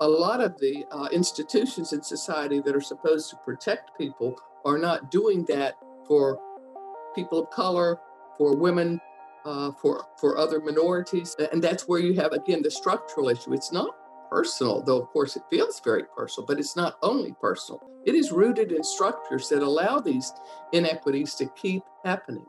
a lot of the uh, institutions in society that are supposed to protect people are not doing that for people of color, for women, uh, for for other minorities, and that's where you have again the structural issue. It's not personal, though of course it feels very personal, but it's not only personal. It is rooted in structures that allow these inequities to keep happening.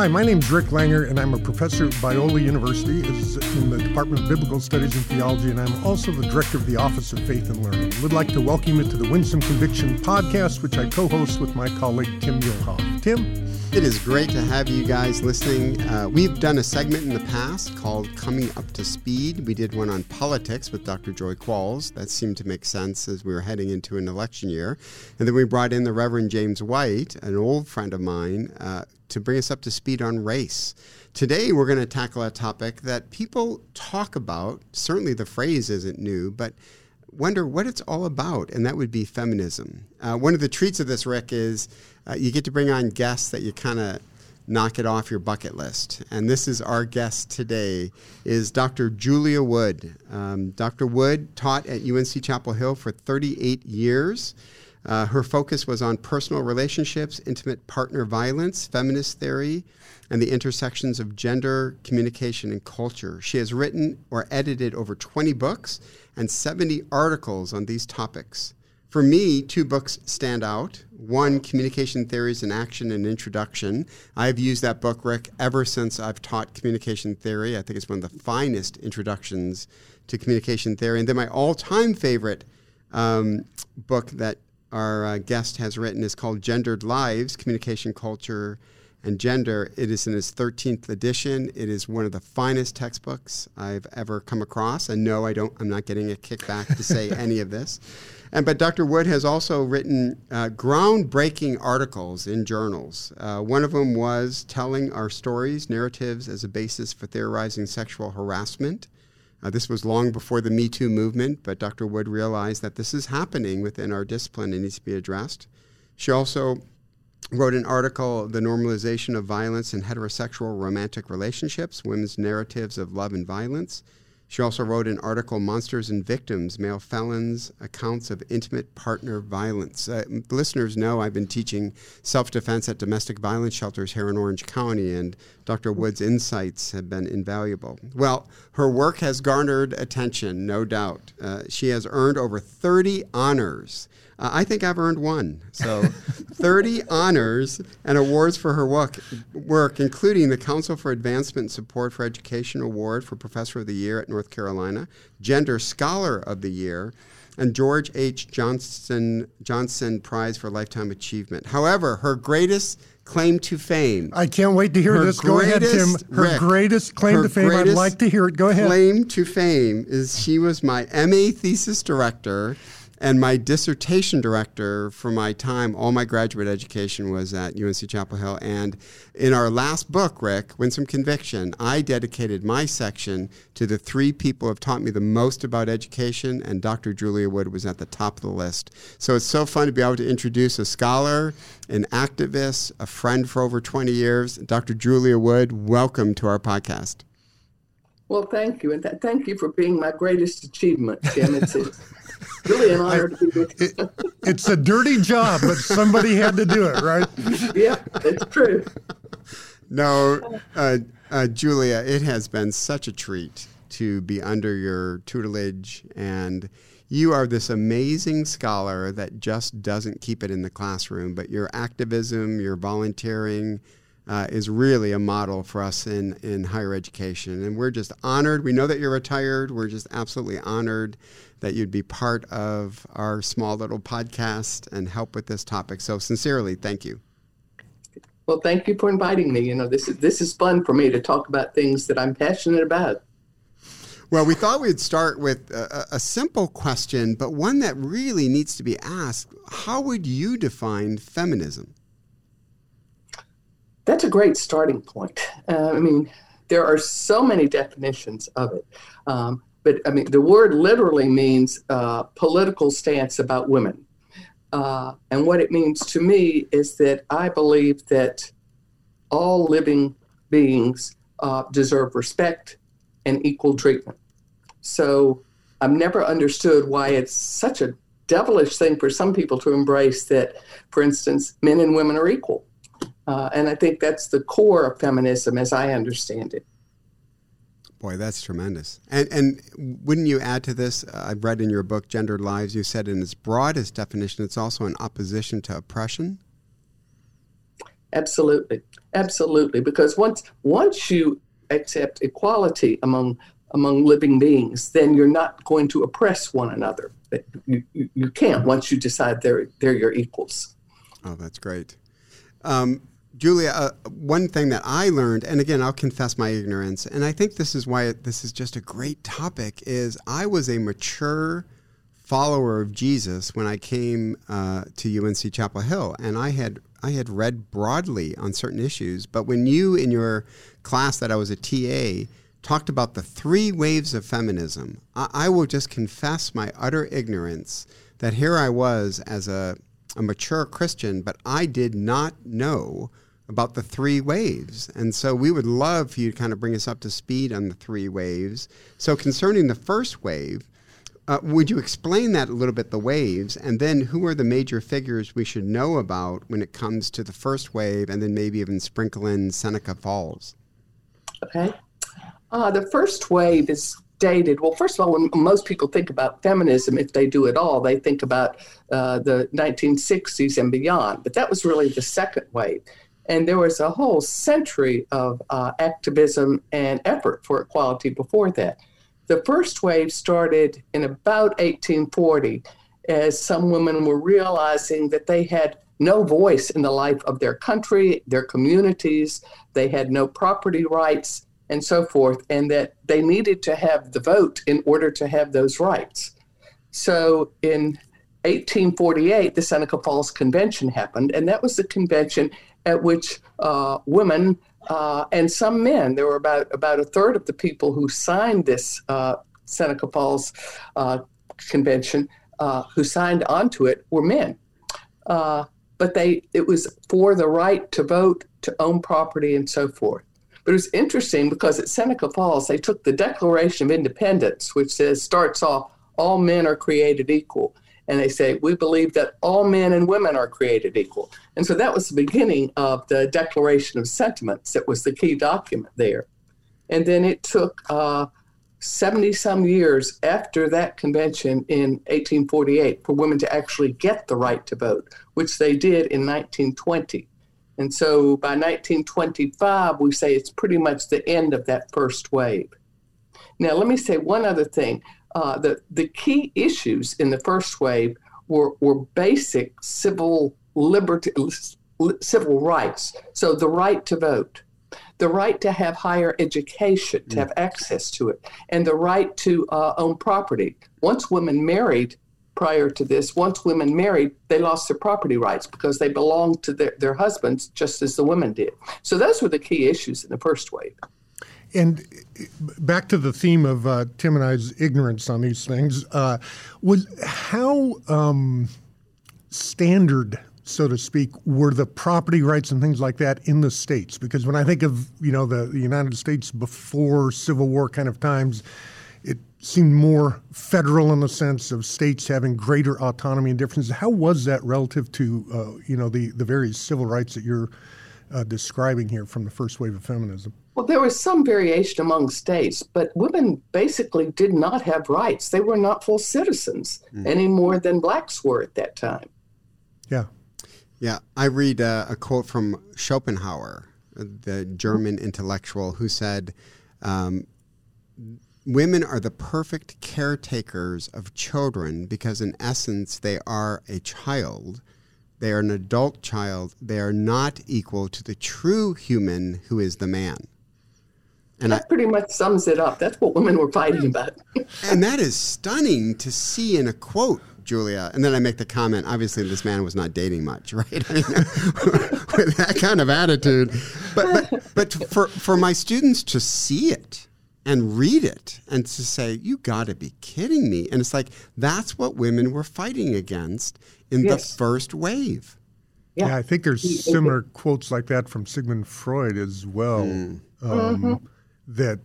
Hi, my name is Rick Langer, and I'm a professor at Biola University in the Department of Biblical Studies and Theology, and I'm also the director of the Office of Faith and Learning. We'd like to welcome you to the Winsome Conviction podcast, which I co host with my colleague Tim Muehlhoff. Tim? It is great to have you guys listening. Uh, we've done a segment in the past called Coming Up to Speed. We did one on politics with Dr. Joy Qualls. That seemed to make sense as we were heading into an election year. And then we brought in the Reverend James White, an old friend of mine, uh, to bring us up to speed on race. Today, we're going to tackle a topic that people talk about. Certainly, the phrase isn't new, but wonder what it's all about, and that would be feminism. Uh, one of the treats of this, Rick, is uh, you get to bring on guests that you kind of knock it off your bucket list. And this is our guest today is Dr. Julia Wood. Um, Dr. Wood taught at UNC Chapel Hill for 38 years. Uh, her focus was on personal relationships, intimate partner violence, feminist theory, and the intersections of gender, communication, and culture. She has written or edited over 20 books and 70 articles on these topics. For me, two books stand out. One, Communication Theories in Action and Introduction. I've used that book, Rick, ever since I've taught communication theory. I think it's one of the finest introductions to communication theory. And then my all time favorite um, book that our uh, guest has written is called Gendered Lives Communication Culture and Gender. It is in its 13th edition. It is one of the finest textbooks I've ever come across. And no, I don't, I'm not getting a kickback to say any of this. And, but Dr. Wood has also written uh, groundbreaking articles in journals. Uh, one of them was telling our stories, narratives as a basis for theorizing sexual harassment. Uh, this was long before the Me Too movement, but Dr. Wood realized that this is happening within our discipline and needs to be addressed. She also wrote an article, The Normalization of Violence in Heterosexual Romantic Relationships Women's Narratives of Love and Violence. She also wrote an article, Monsters and Victims Male Felons Accounts of Intimate Partner Violence. Uh, listeners know I've been teaching self defense at domestic violence shelters here in Orange County, and Dr. Wood's insights have been invaluable. Well, her work has garnered attention, no doubt. Uh, she has earned over 30 honors uh, I think I've earned one. So 30 honors and awards for her work, work, including the Council for Advancement and Support for Education Award for Professor of the Year at North Carolina, Gender Scholar of the Year, and George H. Johnson, Johnson Prize for Lifetime Achievement. However, her greatest claim to fame. I can't wait to hear her this. Go ahead, Tim. Her Rick, greatest claim her to fame. I'd like to hear it. Go ahead. Claim to fame is she was my MA thesis director and my dissertation director for my time, all my graduate education was at UNC Chapel Hill. And in our last book, Rick, Winsome Conviction, I dedicated my section to the three people who have taught me the most about education, and Dr. Julia Wood was at the top of the list. So it's so fun to be able to introduce a scholar, an activist, a friend for over 20 years. Dr. Julia Wood, welcome to our podcast. Well, thank you. And th- thank you for being my greatest achievement, Tim. It's, really an honor to be with you. it's a dirty job, but somebody had to do it, right? yeah, it's true. No, uh, uh, Julia, it has been such a treat to be under your tutelage and you are this amazing scholar that just doesn't keep it in the classroom, but your activism, your volunteering, uh, is really a model for us in, in higher education. And we're just honored. We know that you're retired. We're just absolutely honored that you'd be part of our small little podcast and help with this topic. So, sincerely, thank you. Well, thank you for inviting me. You know, this is this is fun for me to talk about things that I'm passionate about. Well, we thought we'd start with a, a, simple question, but one that really needs to be asked. How would you define feminism? That's a great starting point. Uh, I mean, there are so many definitions of it. Um, but I mean, the word literally means uh, political stance about women. Uh, and what it means to me is that I believe that all living beings uh, deserve respect and equal treatment. So I've never understood why it's such a devilish thing for some people to embrace that, for instance, men and women are equal. Uh, and I think that's the core of feminism as I understand it. Boy, that's tremendous. And, and wouldn't you add to this? Uh, I've read in your book, Gendered Lives, you said in its broadest definition, it's also an opposition to oppression. Absolutely, absolutely. Because once once you accept equality among among living beings, then you're not going to oppress one another. You, you, you can't once you decide they're they're your equals. Oh, that's great. Um, Julia, uh, one thing that I learned, and again, I'll confess my ignorance, and I think this is why this is just a great topic, is I was a mature follower of Jesus when I came uh, to UNC Chapel Hill, and I had I had read broadly on certain issues, but when you in your class that I was a TA talked about the three waves of feminism, I, I will just confess my utter ignorance that here I was as a, a mature Christian, but I did not know about the three waves. And so we would love for you to kind of bring us up to speed on the three waves. So, concerning the first wave, uh, would you explain that a little bit, the waves, and then who are the major figures we should know about when it comes to the first wave, and then maybe even sprinkle in Seneca Falls? Okay. Uh, the first wave is dated. Well, first of all, when most people think about feminism, if they do at all, they think about uh, the 1960s and beyond. But that was really the second wave. And there was a whole century of uh, activism and effort for equality before that. The first wave started in about 1840 as some women were realizing that they had no voice in the life of their country, their communities, they had no property rights, and so forth, and that they needed to have the vote in order to have those rights. So in 1848, the Seneca Falls Convention happened, and that was the convention at which uh, women uh, and some men, there were about, about a third of the people who signed this uh, Seneca Falls uh, Convention, uh, who signed onto it, were men. But they, it was for the right to vote, to own property, and so forth. But it was interesting because at Seneca Falls, they took the Declaration of Independence, which says, starts off, all men are created equal and they say, We believe that all men and women are created equal. And so that was the beginning of the Declaration of Sentiments. It was the key document there. And then it took 70 uh, some years after that convention in 1848 for women to actually get the right to vote, which they did in 1920. And so by 1925, we say it's pretty much the end of that first wave. Now, let me say one other thing uh, the, the key issues in the first wave were, were basic civil liberty, civil rights. So the right to vote, the right to have higher education, to mm. have access to it, and the right to uh, own property. Once women married, prior to this, once women married, they lost their property rights because they belonged to their, their husbands just as the women did. So those were the key issues in the first wave. And back to the theme of uh, Tim and I's ignorance on these things, uh, was how um, standard, so to speak, were the property rights and things like that in the states? Because when I think of you know the, the United States before Civil War kind of times, it seemed more federal in the sense of states having greater autonomy and differences. How was that relative to uh, you know the the various civil rights that you're uh, describing here from the first wave of feminism? Well, there was some variation among states, but women basically did not have rights. They were not full citizens mm. any more than blacks were at that time. Yeah. Yeah. I read uh, a quote from Schopenhauer, the German intellectual, who said, um, Women are the perfect caretakers of children because, in essence, they are a child they are an adult child. They are not equal to the true human who is the man. And that I, pretty much sums it up. That's what women were fighting about. and that is stunning to see in a quote, Julia. And then I make the comment obviously, this man was not dating much, right? I mean, with that kind of attitude. But, but, but for, for my students to see it, and read it and to say, you got to be kidding me. And it's like, that's what women were fighting against in yes. the first wave. Yeah. yeah. I think there's similar quotes like that from Sigmund Freud as well. Mm. Um, mm-hmm. That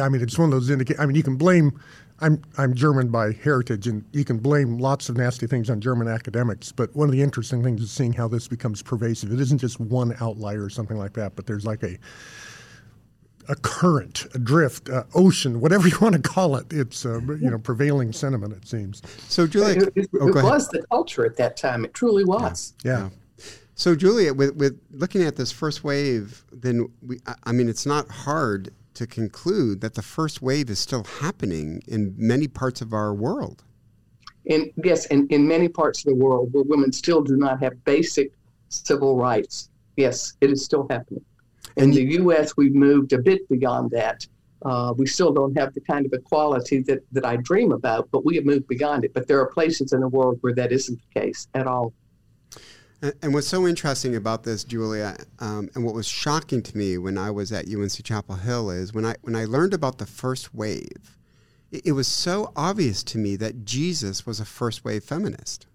I mean, it's one of those indicate. I mean, you can blame. I'm I'm German by heritage, and you can blame lots of nasty things on German academics. But one of the interesting things is seeing how this becomes pervasive. It isn't just one outlier or something like that, but there's like a a current, a drift, uh, ocean, whatever you want to call it. It's uh, you know prevailing sentiment. It seems. So, Julia, it, it, oh, it was the culture at that time. It truly was. Yeah. yeah. yeah. So, Julia, with with looking at this first wave, then we, I mean, it's not hard to conclude that the first wave is still happening in many parts of our world. In yes, in, in many parts of the world where women still do not have basic civil rights. Yes, it is still happening. In the U.S., we've moved a bit beyond that. Uh, we still don't have the kind of equality that, that I dream about, but we have moved beyond it. But there are places in the world where that isn't the case at all. And, what's so interesting about this, Julia, um, and what was shocking to me when I was at UNC Chapel Hill is when I when I learned about the first wave, it, it was so obvious to me that Jesus was a first wave feminist.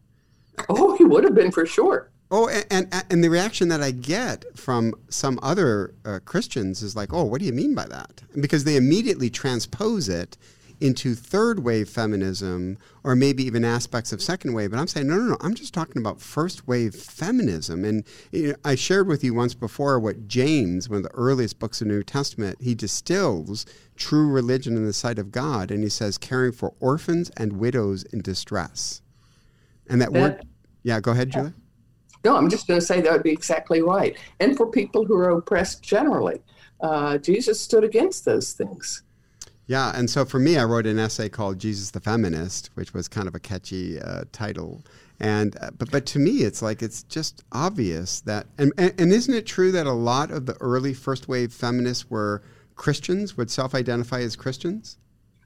Oh, he would have been for sure. Oh, and, and, and the reaction that I get from some other uh, Christians is like, "Oh, what do you mean by that?" Because they immediately transpose it into third wave feminism or maybe even aspects of second wave. But I'm saying, no, no, no. I'm just talking about first wave feminism. And you know, I shared with you once before what James, one of the earliest books of the New Testament, he distills true religion in the sight of God, and he says, caring for orphans and widows in distress. And that, that word, yeah, go ahead, Julie. No, I'm just going to say that would be exactly right. And for people who are oppressed generally, uh, Jesus stood against those things. Yeah, and so for me, I wrote an essay called "Jesus the Feminist," which was kind of a catchy uh, title. And uh, but but to me, it's like it's just obvious that and, and and isn't it true that a lot of the early first wave feminists were Christians, would self-identify as Christians?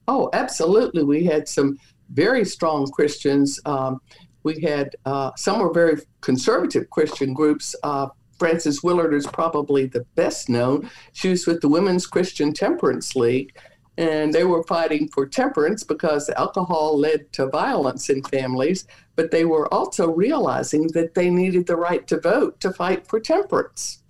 Oh, absolutely. We had some very strong Christians. Um, we had uh, some were very conservative Christian groups. Uh, Frances Willard is probably the best known. She was with the Women's Christian Temperance League, and they were fighting for temperance because alcohol led to violence in families. But they were also realizing that they needed the right to vote to fight for temperance.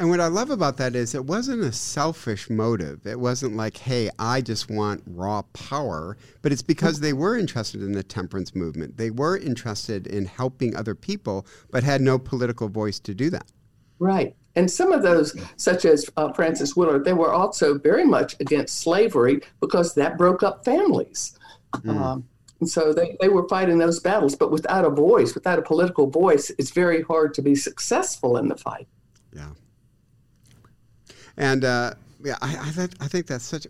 And what I love about that is it wasn't a selfish motive. It wasn't like, hey, I just want raw power, but it's because they were interested in the temperance movement. They were interested in helping other people, but had no political voice to do that. Right. And some of those, such as uh, Frances Willard, they were also very much against slavery because that broke up families. Mm. Um, and so they, they were fighting those battles, but without a voice, without a political voice, it's very hard to be successful in the fight. Yeah. And uh, yeah, I, I, I think that's such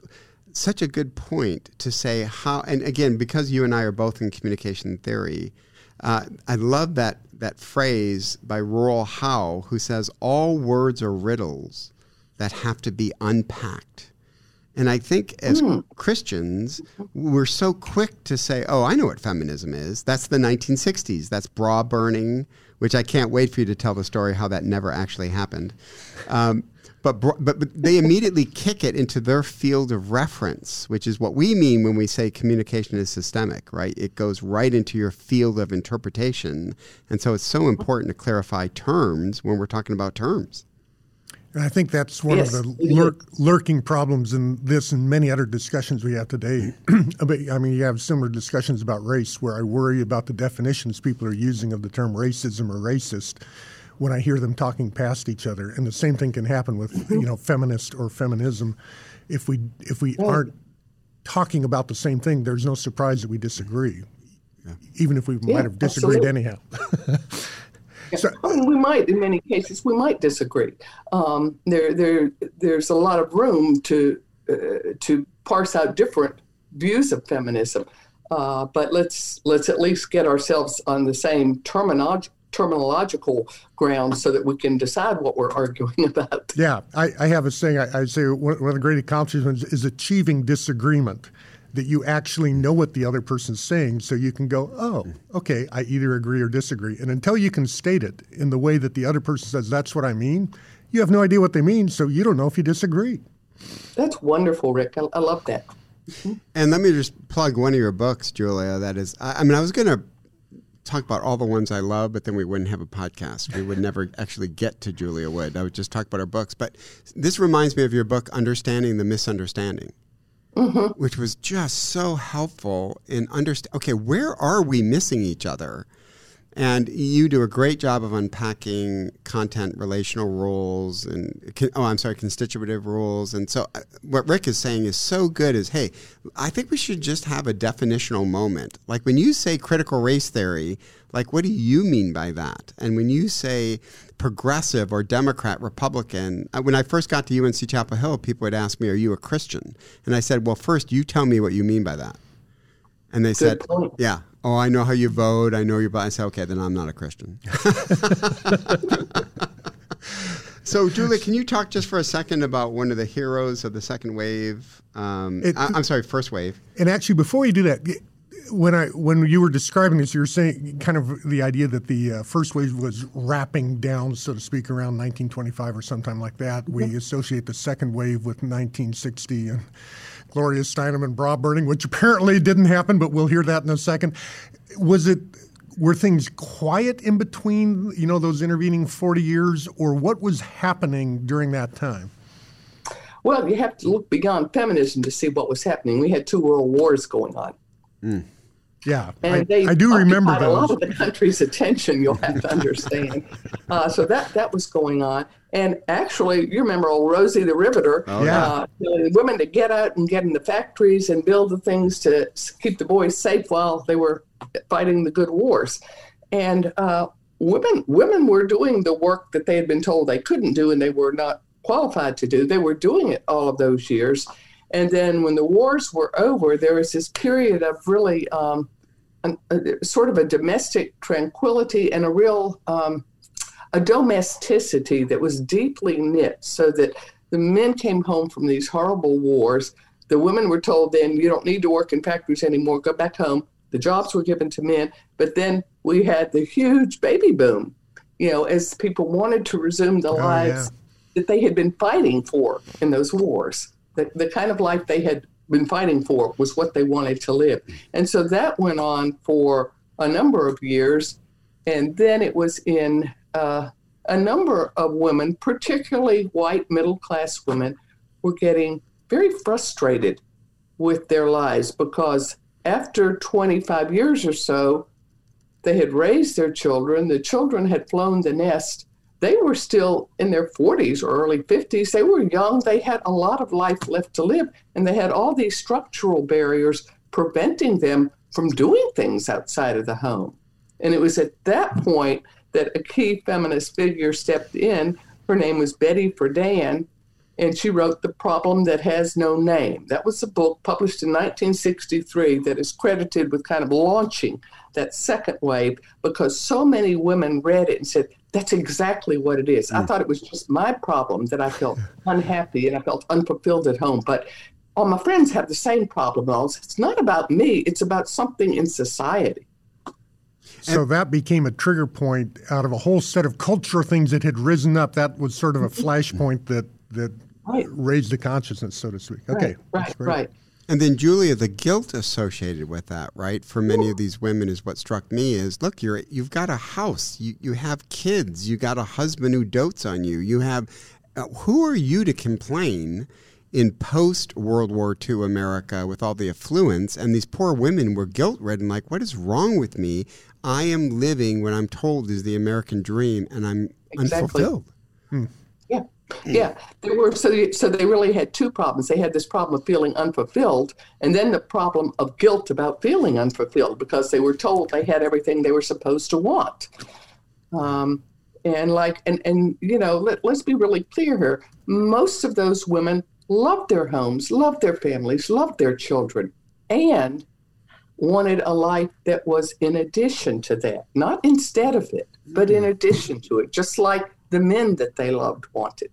such a good point to say how. And again, because you and I are both in communication theory, uh, I love that that phrase by Reuel Howe, who says all words are riddles that have to be unpacked. And I think as mm. Christians, we're so quick to say, oh, I know what feminism is. That's the 1960s. That's bra burning, which I can't wait for you to tell the story how that never actually happened. Um, but, but, but they immediately kick it into their field of reference, which is what we mean when we say communication is systemic, right? It goes right into your field of interpretation. And so it's so important to clarify terms when we're talking about terms. And I think that's one yes. of the lurk, lurking problems in this and many other discussions we have today. I mean, you have similar discussions about race where I worry about the definitions people are using of the term racism or racist when I hear them talking past each other. And the same thing can happen with you know feminist or feminism. If we if we aren't talking about the same thing, there's no surprise that we disagree, yeah. even if we yeah, might have disagreed absolutely. anyhow. so, I mean, we might, in many cases, we might disagree. Um, there, there, there's a lot of room to uh, to parse out different views of feminism. Uh, but let's let's at least get ourselves on the same terminology terminological grounds so that we can decide what we're arguing about. Yeah, I, I have a saying. I, I say one, one, of the great accomplishments is achieving disagreement. That you actually know what the other person's saying, so you can go, oh, okay, I either agree or disagree. And until you can state it in the way that the other person says, that's what I mean, you have no idea what they mean, so you don't know if you disagree. That's wonderful, Rick. I, I love that. And let me just plug one of your books, Julia. That is, I, I mean, I was going to talk about all the ones I love, but then we wouldn't have a podcast. We would never actually get to Julia Wood. I would just talk about our books. But this reminds me of your book, Understanding the Misunderstanding. Mm-hmm. Which was just so helpful in understand. Okay, where are we missing each other? And you do a great job of unpacking content relational rules and, oh, I'm sorry, constitutive rules. And so, uh, what Rick is saying is so good is hey, I think we should just have a definitional moment. Like when you say critical race theory, like what do you mean by that? And when you say progressive or Democrat, Republican, uh, when I first got to UNC Chapel Hill, people would ask me, Are you a Christian? And I said, Well, first, you tell me what you mean by that. And they Good said, point. Yeah, oh, I know how you vote. I know your vote. I say, okay, then I'm not a Christian. so, Julie, can you talk just for a second about one of the heroes of the second wave? Um, it, I, am sorry, first wave. And actually, before you do that, when I when you were describing this, you were saying kind of the idea that the uh, first wave was wrapping down, so to speak, around 1925 or sometime like that. We associate the second wave with 1960 and Gloria Steinem and bra burning, which apparently didn't happen, but we'll hear that in a second. Was it were things quiet in between, you know, those intervening 40 years, or what was happening during that time? Well, you have to look beyond feminism to see what was happening. We had two world wars going on. Mm. Yeah, and I, they I do remember those. a lot of the country's attention. You'll have to understand. uh, so that that was going on, and actually, you remember old Rosie the Riveter? Oh, yeah. Uh, women to get out and get in the factories and build the things to keep the boys safe while they were fighting the good wars, and uh, women women were doing the work that they had been told they couldn't do, and they were not qualified to do. They were doing it all of those years and then when the wars were over, there was this period of really um, an, a, sort of a domestic tranquility and a real um, a domesticity that was deeply knit, so that the men came home from these horrible wars. The women were told then, you don't need to work in factories anymore, go back home. The jobs were given to men. But then we had the huge baby boom, you know, as people wanted to resume the oh, lives yeah. that they had been fighting for in those wars the, the kind of life they had been fighting for was what they wanted to live. And so that went on for a number of years. And then it was in uh, a number of women, particularly white middle class women, were getting very frustrated with their lives because after 25 years or so, they had raised their children, the children had flown the nest, they were still in their 40s or early 50s. They were young. They had a lot of life left to live, and they had all these structural barriers preventing them from doing things outside of the home. And it was at that point that a key feminist figure stepped in. Her name was Betty Friedan, and she wrote The Problem That Has No Name. That was a book published in 1963 that is credited with kind of launching that second wave because so many women read it and said, that's exactly what it is. Mm. I thought it was just my problem that I felt unhappy and I felt unfulfilled at home. But all my friends have the same problem. It's not about me, it's about something in society. So that became a trigger point out of a whole set of cultural things that had risen up. That was sort of a mm-hmm. flashpoint that that right. raised the consciousness, so to speak. Okay, right, right. right. And then Julia, the guilt associated with that, right? For many of these women is what struck me is look, you're you've got a house, you you have kids, you got a husband who dotes on you. You have uh, who are you to complain in post World War II America with all the affluence and these poor women were guilt ridden like what is wrong with me? I am living what I'm told is the American dream and I'm exactly. unfulfilled. Hmm. Mm. Yeah, they were so. So they really had two problems. They had this problem of feeling unfulfilled, and then the problem of guilt about feeling unfulfilled because they were told they had everything they were supposed to want. Um, and like, and and you know, let, let's be really clear here. Most of those women loved their homes, loved their families, loved their children, and wanted a life that was in addition to that, not instead of it, but in mm. addition to it, just like the men that they loved wanted.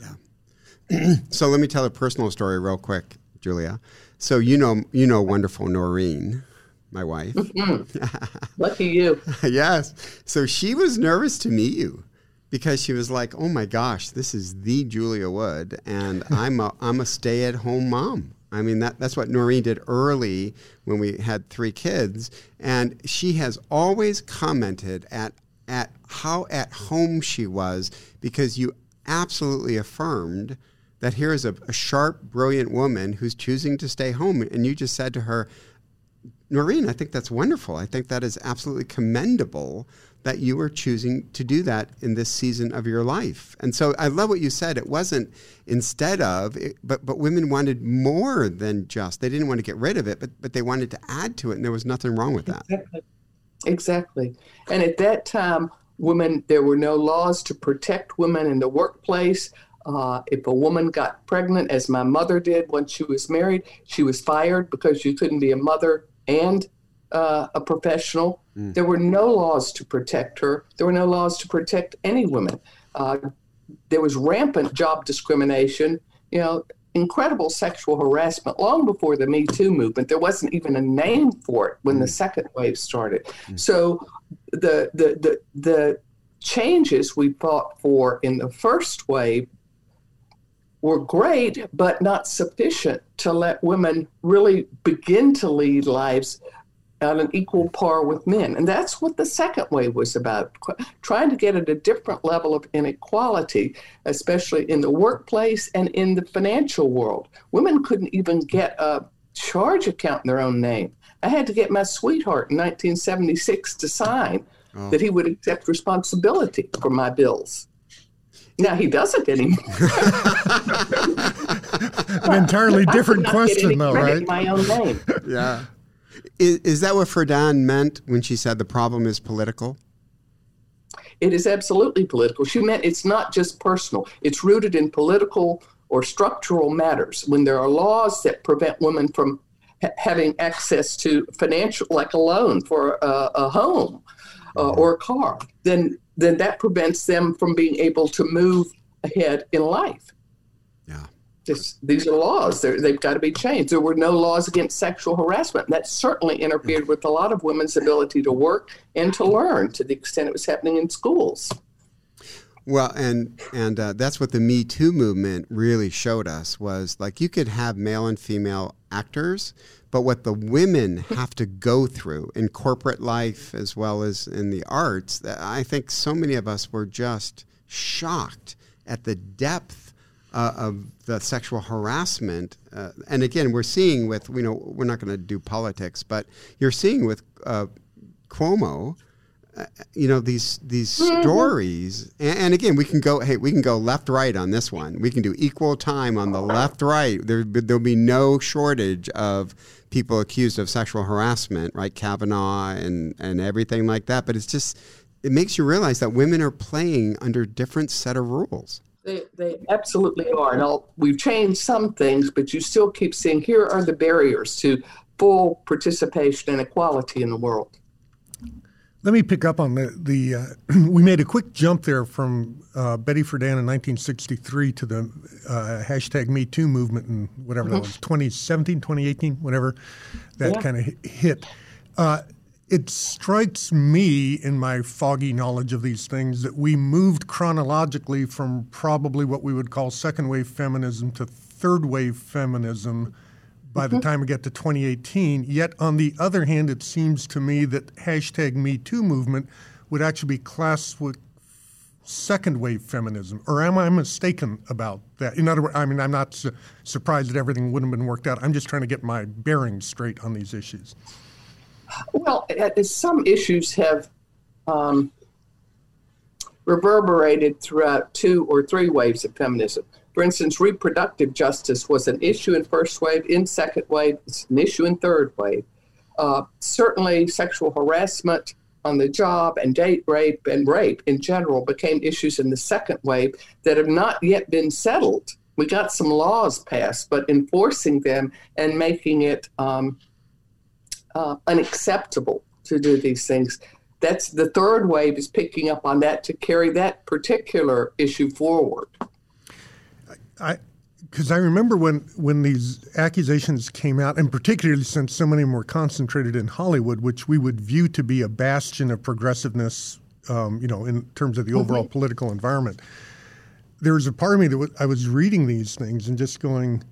Yeah. so let me tell a personal story real quick, Julia. So you know you know wonderful Noreen, my wife. Mm-hmm. Lucky you. yes. So she was nervous to meet you because she was like, "Oh my gosh, this is the Julia Wood, and I'm a I'm a stay at home mom." I mean, that, that's what Noreen did early when we had three kids. And she has always commented at, at how at home she was because you absolutely affirmed that here is a, a sharp, brilliant woman who's choosing to stay home. And you just said to her, Noreen, I think that's wonderful. I think that is absolutely commendable that you were choosing to do that in this season of your life. And so I love what you said. It wasn't instead of, it, but but women wanted more than just. They didn't want to get rid of it, but but they wanted to add to it, and there was nothing wrong with that. Exactly. Exactly. And at that time, women there were no laws to protect women in the workplace. Uh, if a woman got pregnant, as my mother did when she was married, she was fired because you couldn't be a mother and uh, a professional. Mm. There were no laws to protect her. There were no laws to protect any women. Uh, there was rampant job discrimination. You know, incredible sexual harassment long before the Me Too movement. There wasn't even a name for it when the second wave started. Mm. So the the the the changes we fought for in the first wave were great, but not sufficient to let women really begin to lead lives on an equal par with men. And that's what the second wave was about trying to get at a different level of inequality, especially in the workplace and in the financial world. Women couldn't even get a charge account in their own name. I had to get my sweetheart in 1976 to sign oh. that he would accept responsibility for my bills. Now he doesn't anymore. An entirely different question, though, right? My own name. Yeah. Is, is that what Friedan meant when she said the problem is political? It is absolutely political. She meant it's not just personal, it's rooted in political or structural matters. When there are laws that prevent women from ha- having access to financial, like a loan for a, a home uh, mm-hmm. or a car, then then that prevents them from being able to move ahead in life. This, these are laws. they have got to be changed. There were no laws against sexual harassment. That certainly interfered with a lot of women's ability to work and to learn to the extent it was happening in schools. Well, and and uh, that's what the Me Too movement really showed us was like you could have male and female actors, but what the women have to go through in corporate life as well as in the arts, I think so many of us were just shocked at the depth uh, of the sexual harassment. Uh, and again, we're seeing with, you know, we're not going to do politics, but you're seeing with uh, Cuomo, uh, you know, these these mm-hmm. stories. And, and, again, we can go, hey, we can go left, right on this one. We can do equal time on the left, right. There, there'll be no shortage of people accused of sexual harassment, right? Kavanaugh and, and everything like that. But it's just, it makes you realize that women are playing under different set of rules. They, they absolutely are. And I'll, we've changed some things, but you still keep seeing here are the barriers to full participation and equality in the world. Let me pick up on the, the uh, we made a quick jump there from uh, Betty Friedan in 1963 to the uh, hashtag Me Too movement in whatever mm-hmm. that was, 2017, 2018, whatever that yeah. kind of hit. Uh, it strikes me in my foggy knowledge of these things that we moved chronologically from probably what we would call second wave feminism to third wave feminism by the mm-hmm. time we get to 2018. Yet, on the other hand, it seems to me that hashtag Me Too movement would actually be classed with second wave feminism. Or am I mistaken about that? In other words, I mean, I'm not su- surprised that everything wouldn't have been worked out. I'm just trying to get my bearings straight on these issues. Well, some issues have um, reverberated throughout two or three waves of feminism. For instance, reproductive justice was an issue in first wave, in second wave, it's an issue in third wave. Uh, certainly, sexual harassment on the job and date rape and rape in general became issues in the second wave that have not yet been settled. We got some laws passed, but enforcing them and making it um, uh, unacceptable to do these things. That's the third wave is picking up on that to carry that particular issue forward. I because I remember when when these accusations came out, and particularly since so many were concentrated in Hollywood, which we would view to be a bastion of progressiveness, um, you know, in terms of the overall mm-hmm. political environment. There was a part of me that w- I was reading these things and just going,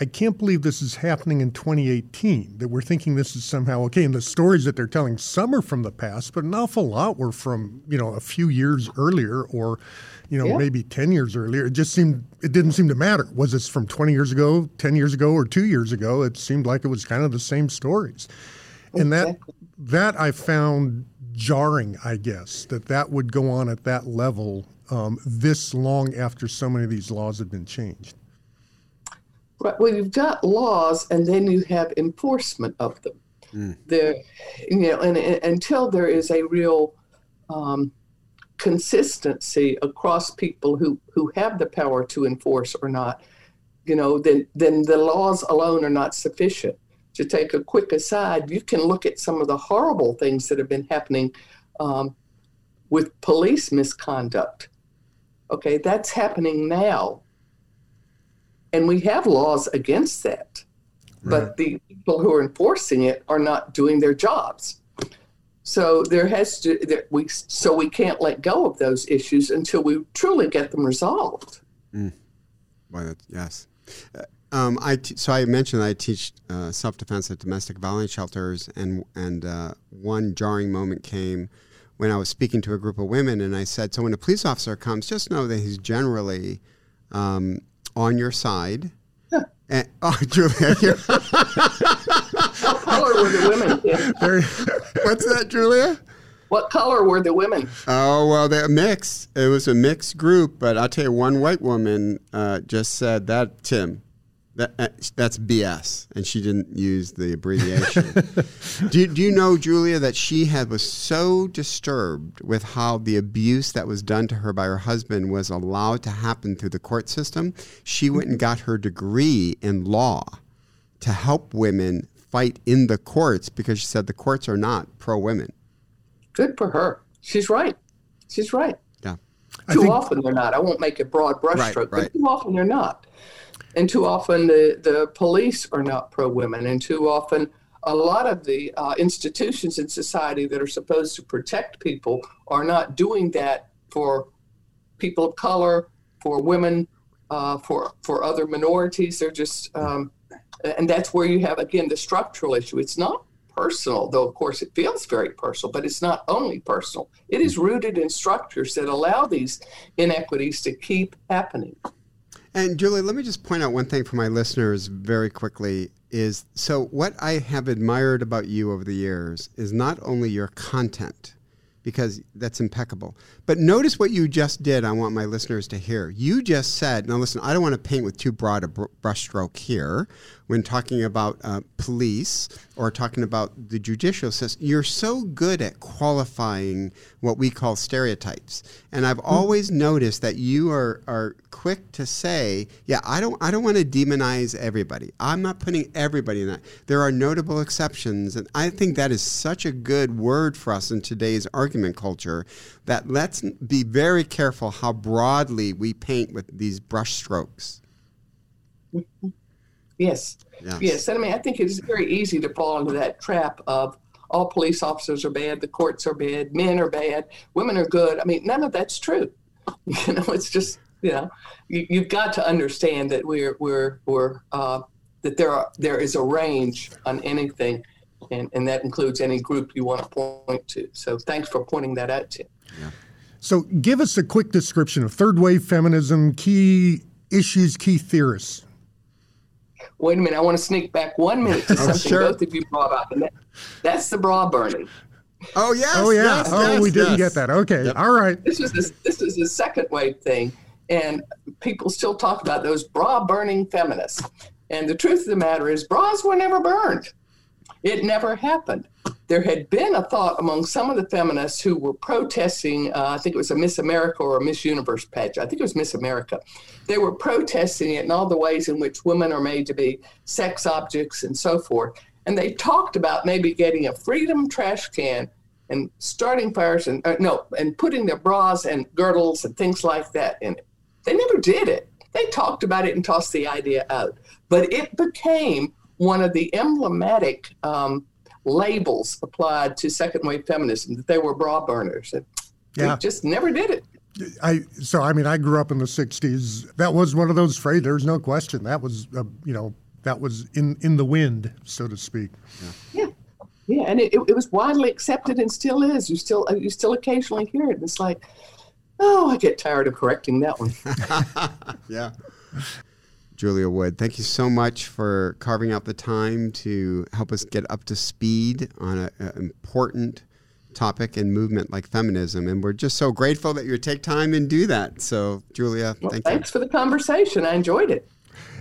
I can't believe this is happening in 2018, that we're thinking this is somehow okay. And the stories that they're telling, some are from the past, but an awful lot were from, you know, a few years earlier or, you know, yeah. maybe 10 years earlier. It just seemed, it didn't seem to matter. Was this from 20 years ago, 10 years ago, or two years ago? It seemed like it was kind of the same stories. And that, that I found jarring, I guess, that that would go on at that level um, this long after so many of these laws have been changed. Right. Well, you've got laws, and then you have enforcement of them. Mm. There, you know, and, and, until there is a real um, consistency across people who who have the power to enforce or not, you know, then then the laws alone are not sufficient. To take a quick aside, you can look at some of the horrible things that have been happening um, with police misconduct. Okay, that's happening now and we have laws against that. Right. But the people who are enforcing it are not doing their jobs. So there has to there, we so we can't let go of those issues until we truly get them resolved. Mm. Well, yes. Uh, um, I t- so I mentioned I teach uh, self defense at domestic violence shelters, and and uh, one jarring moment came when I was speaking to a group of women, and I said, "So when a police officer comes, just know that he's generally um, on your side. And, oh, Julia. what color were the women? What's that, Julia? What color were the women? Oh well, they're mixed. It was a mixed group, but I'll tell you, one white woman uh, just said that Tim, that, uh, that's BS, and she didn't use the abbreviation. do, do you know, Julia, that she had was so disturbed with how the abuse that was done to her by her husband was allowed to happen through the court system? She went and got her degree in law to help women fight in the courts because she said the courts are not pro women. Good for her. She's right. She's right. Yeah. Too think, often they're not. I won't make a broad brushstroke, right, right. but too often they're not. And too often the, the police are not pro women, and too often a lot of the uh, institutions in society that are supposed to protect people are not doing that for people of color, for women, uh, for for other minorities. They're just, um, and that's where you have again the structural issue. It's not personal, though of course it feels very personal, but it's not only personal. It is rooted in structures that allow these inequities to keep happening. And Julie, let me just point out one thing for my listeners very quickly is so what I have admired about you over the years is not only your content because that's impeccable. But notice what you just did. I want my listeners to hear. You just said, now listen, I don't want to paint with too broad a brushstroke here when talking about uh, police or talking about the judicial system. You're so good at qualifying what we call stereotypes. And I've mm-hmm. always noticed that you are, are quick to say, yeah, I don't, I don't want to demonize everybody. I'm not putting everybody in that. There are notable exceptions. And I think that is such a good word for us in today's argument culture that let's be very careful how broadly we paint with these brush strokes. Yes. yes. Yes. And I mean, I think it's very easy to fall into that trap of all police officers are bad, the courts are bad, men are bad, women are good. I mean, none of that's true. You know, it's just, you know, you, have got to understand that we're, we're, we're, uh, that there are, there is a range on anything and, and that includes any group you want to point to. So thanks for pointing that out, Tim. Yeah. So give us a quick description of third wave feminism, key issues, key theorists. Wait a minute, I want to sneak back one minute to oh, something sure. both of you brought up, and that, that's the bra burning. Oh yes. Oh yeah. Yes, oh, yes, we didn't get that. Okay. Yep. All right. This is a, this is a second wave thing, and people still talk about those bra burning feminists. And the truth of the matter is, bras were never burned. It never happened. There had been a thought among some of the feminists who were protesting, uh, I think it was a Miss America or a Miss Universe pageant. I think it was Miss America. They were protesting it in all the ways in which women are made to be sex objects and so forth. And they talked about maybe getting a freedom trash can and starting fires and uh, no, and putting their bras and girdles and things like that in it. They never did it. They talked about it and tossed the idea out. But it became one of the emblematic um, labels applied to second wave feminism that they were bra burners. Yeah. just never did it. I so I mean I grew up in the '60s. That was one of those phrases. There's no question. That was a, you know that was in in the wind, so to speak. Yeah, yeah, yeah. and it, it was widely accepted and still is. You still you still occasionally hear it. It's like, oh, I get tired of correcting that one. yeah. Julia Wood, thank you so much for carving out the time to help us get up to speed on an important topic and movement like feminism. And we're just so grateful that you take time and do that. So, Julia, well, thank thanks you. for the conversation. I enjoyed it.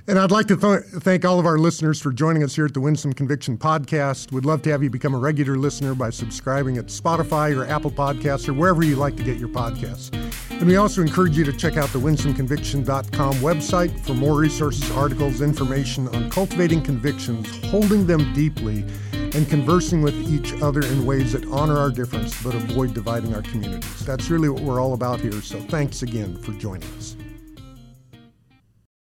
And I'd like to th- thank all of our listeners for joining us here at the Winsome Conviction Podcast. We'd love to have you become a regular listener by subscribing at Spotify or Apple Podcasts or wherever you like to get your podcasts. And we also encourage you to check out the winsomeconviction.com website for more resources, articles, information on cultivating convictions, holding them deeply, and conversing with each other in ways that honor our difference but avoid dividing our communities. That's really what we're all about here. So thanks again for joining us.